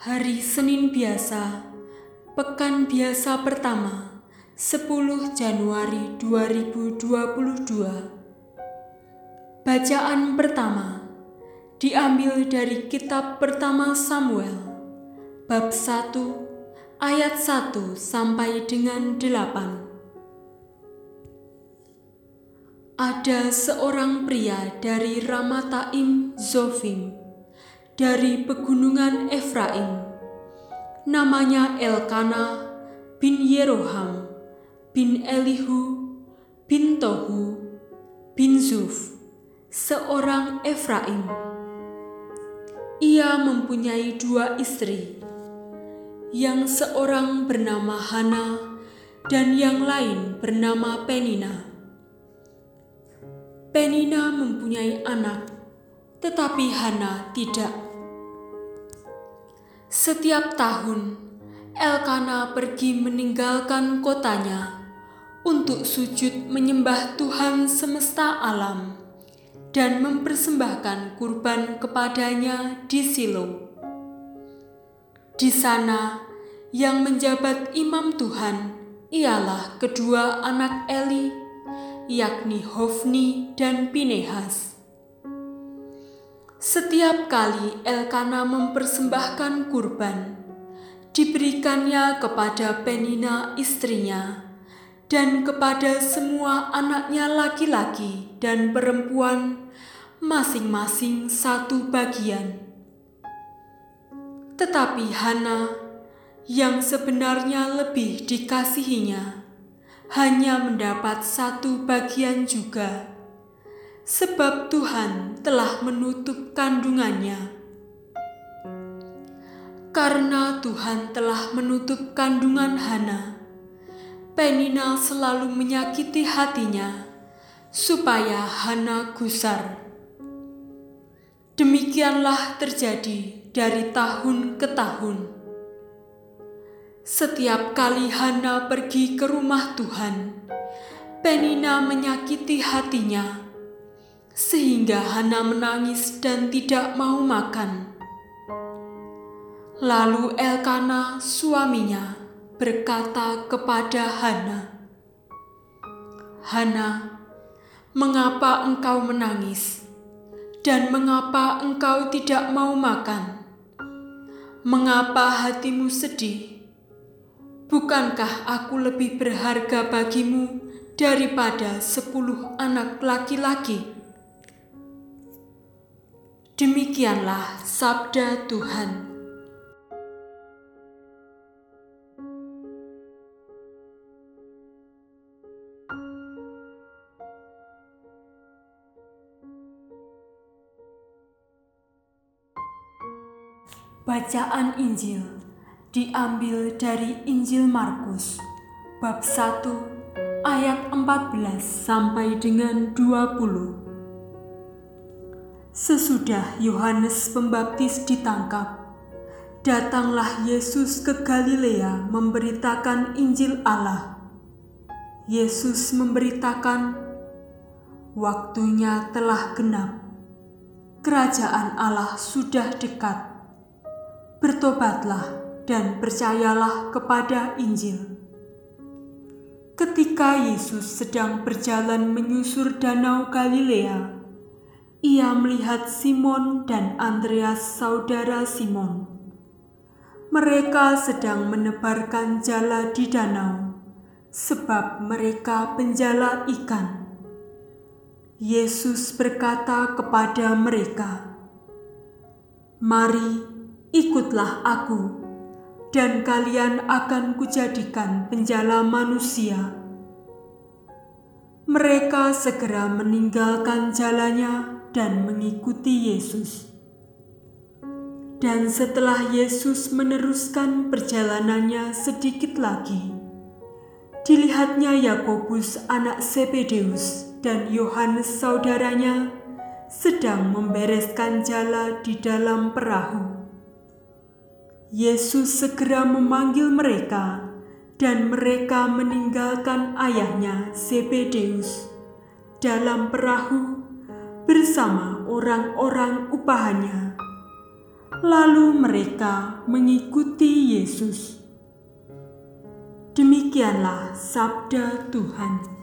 Hari Senin biasa, pekan biasa pertama, 10 Januari 2022. Bacaan pertama diambil dari kitab pertama Samuel, bab 1 ayat 1 sampai dengan 8. Ada seorang pria dari Ramataim Zofim, dari pegunungan Efraim. Namanya Elkana bin Yeroham bin Elihu bin Tohu bin Zuf, seorang Efraim. Ia mempunyai dua istri, yang seorang bernama Hana dan yang lain bernama Penina. Penina mempunyai anak, tetapi Hana tidak. Setiap tahun, Elkana pergi meninggalkan kotanya untuk sujud menyembah Tuhan semesta alam dan mempersembahkan kurban kepadanya di Silo. Di sana, yang menjabat imam Tuhan ialah kedua anak Eli yakni Hofni dan Pinehas. Setiap kali Elkana mempersembahkan kurban, diberikannya kepada Penina istrinya dan kepada semua anaknya laki-laki dan perempuan masing-masing satu bagian. Tetapi Hana yang sebenarnya lebih dikasihinya hanya mendapat satu bagian juga, sebab Tuhan telah menutup kandungannya. Karena Tuhan telah menutup kandungan Hana, Penina selalu menyakiti hatinya supaya Hana gusar. Demikianlah terjadi dari tahun ke tahun. Setiap kali Hana pergi ke rumah Tuhan, Penina menyakiti hatinya, sehingga Hana menangis dan tidak mau makan. Lalu Elkana, suaminya, berkata kepada Hana, "Hana, mengapa engkau menangis, dan mengapa engkau tidak mau makan? Mengapa hatimu sedih?" Bukankah aku lebih berharga bagimu daripada sepuluh anak laki-laki? Demikianlah sabda Tuhan. Bacaan Injil diambil dari Injil Markus bab 1 ayat 14 sampai dengan 20. Sesudah Yohanes Pembaptis ditangkap, datanglah Yesus ke Galilea memberitakan Injil Allah. Yesus memberitakan, "Waktunya telah genap, kerajaan Allah sudah dekat. Bertobatlah dan percayalah kepada Injil. Ketika Yesus sedang berjalan menyusur Danau Galilea, ia melihat Simon dan Andreas, saudara Simon. Mereka sedang menebarkan jala di danau, sebab mereka penjala ikan. Yesus berkata kepada mereka, "Mari, ikutlah Aku." dan kalian akan kujadikan penjala manusia. Mereka segera meninggalkan jalannya dan mengikuti Yesus. Dan setelah Yesus meneruskan perjalanannya sedikit lagi, dilihatnya Yakobus anak Zebedeus dan Yohanes saudaranya sedang membereskan jala di dalam perahu. Yesus segera memanggil mereka, dan mereka meninggalkan ayahnya Zebedeus dalam perahu bersama orang-orang upahannya, Lalu mereka mengikuti Yesus. Demikianlah sabda Tuhan.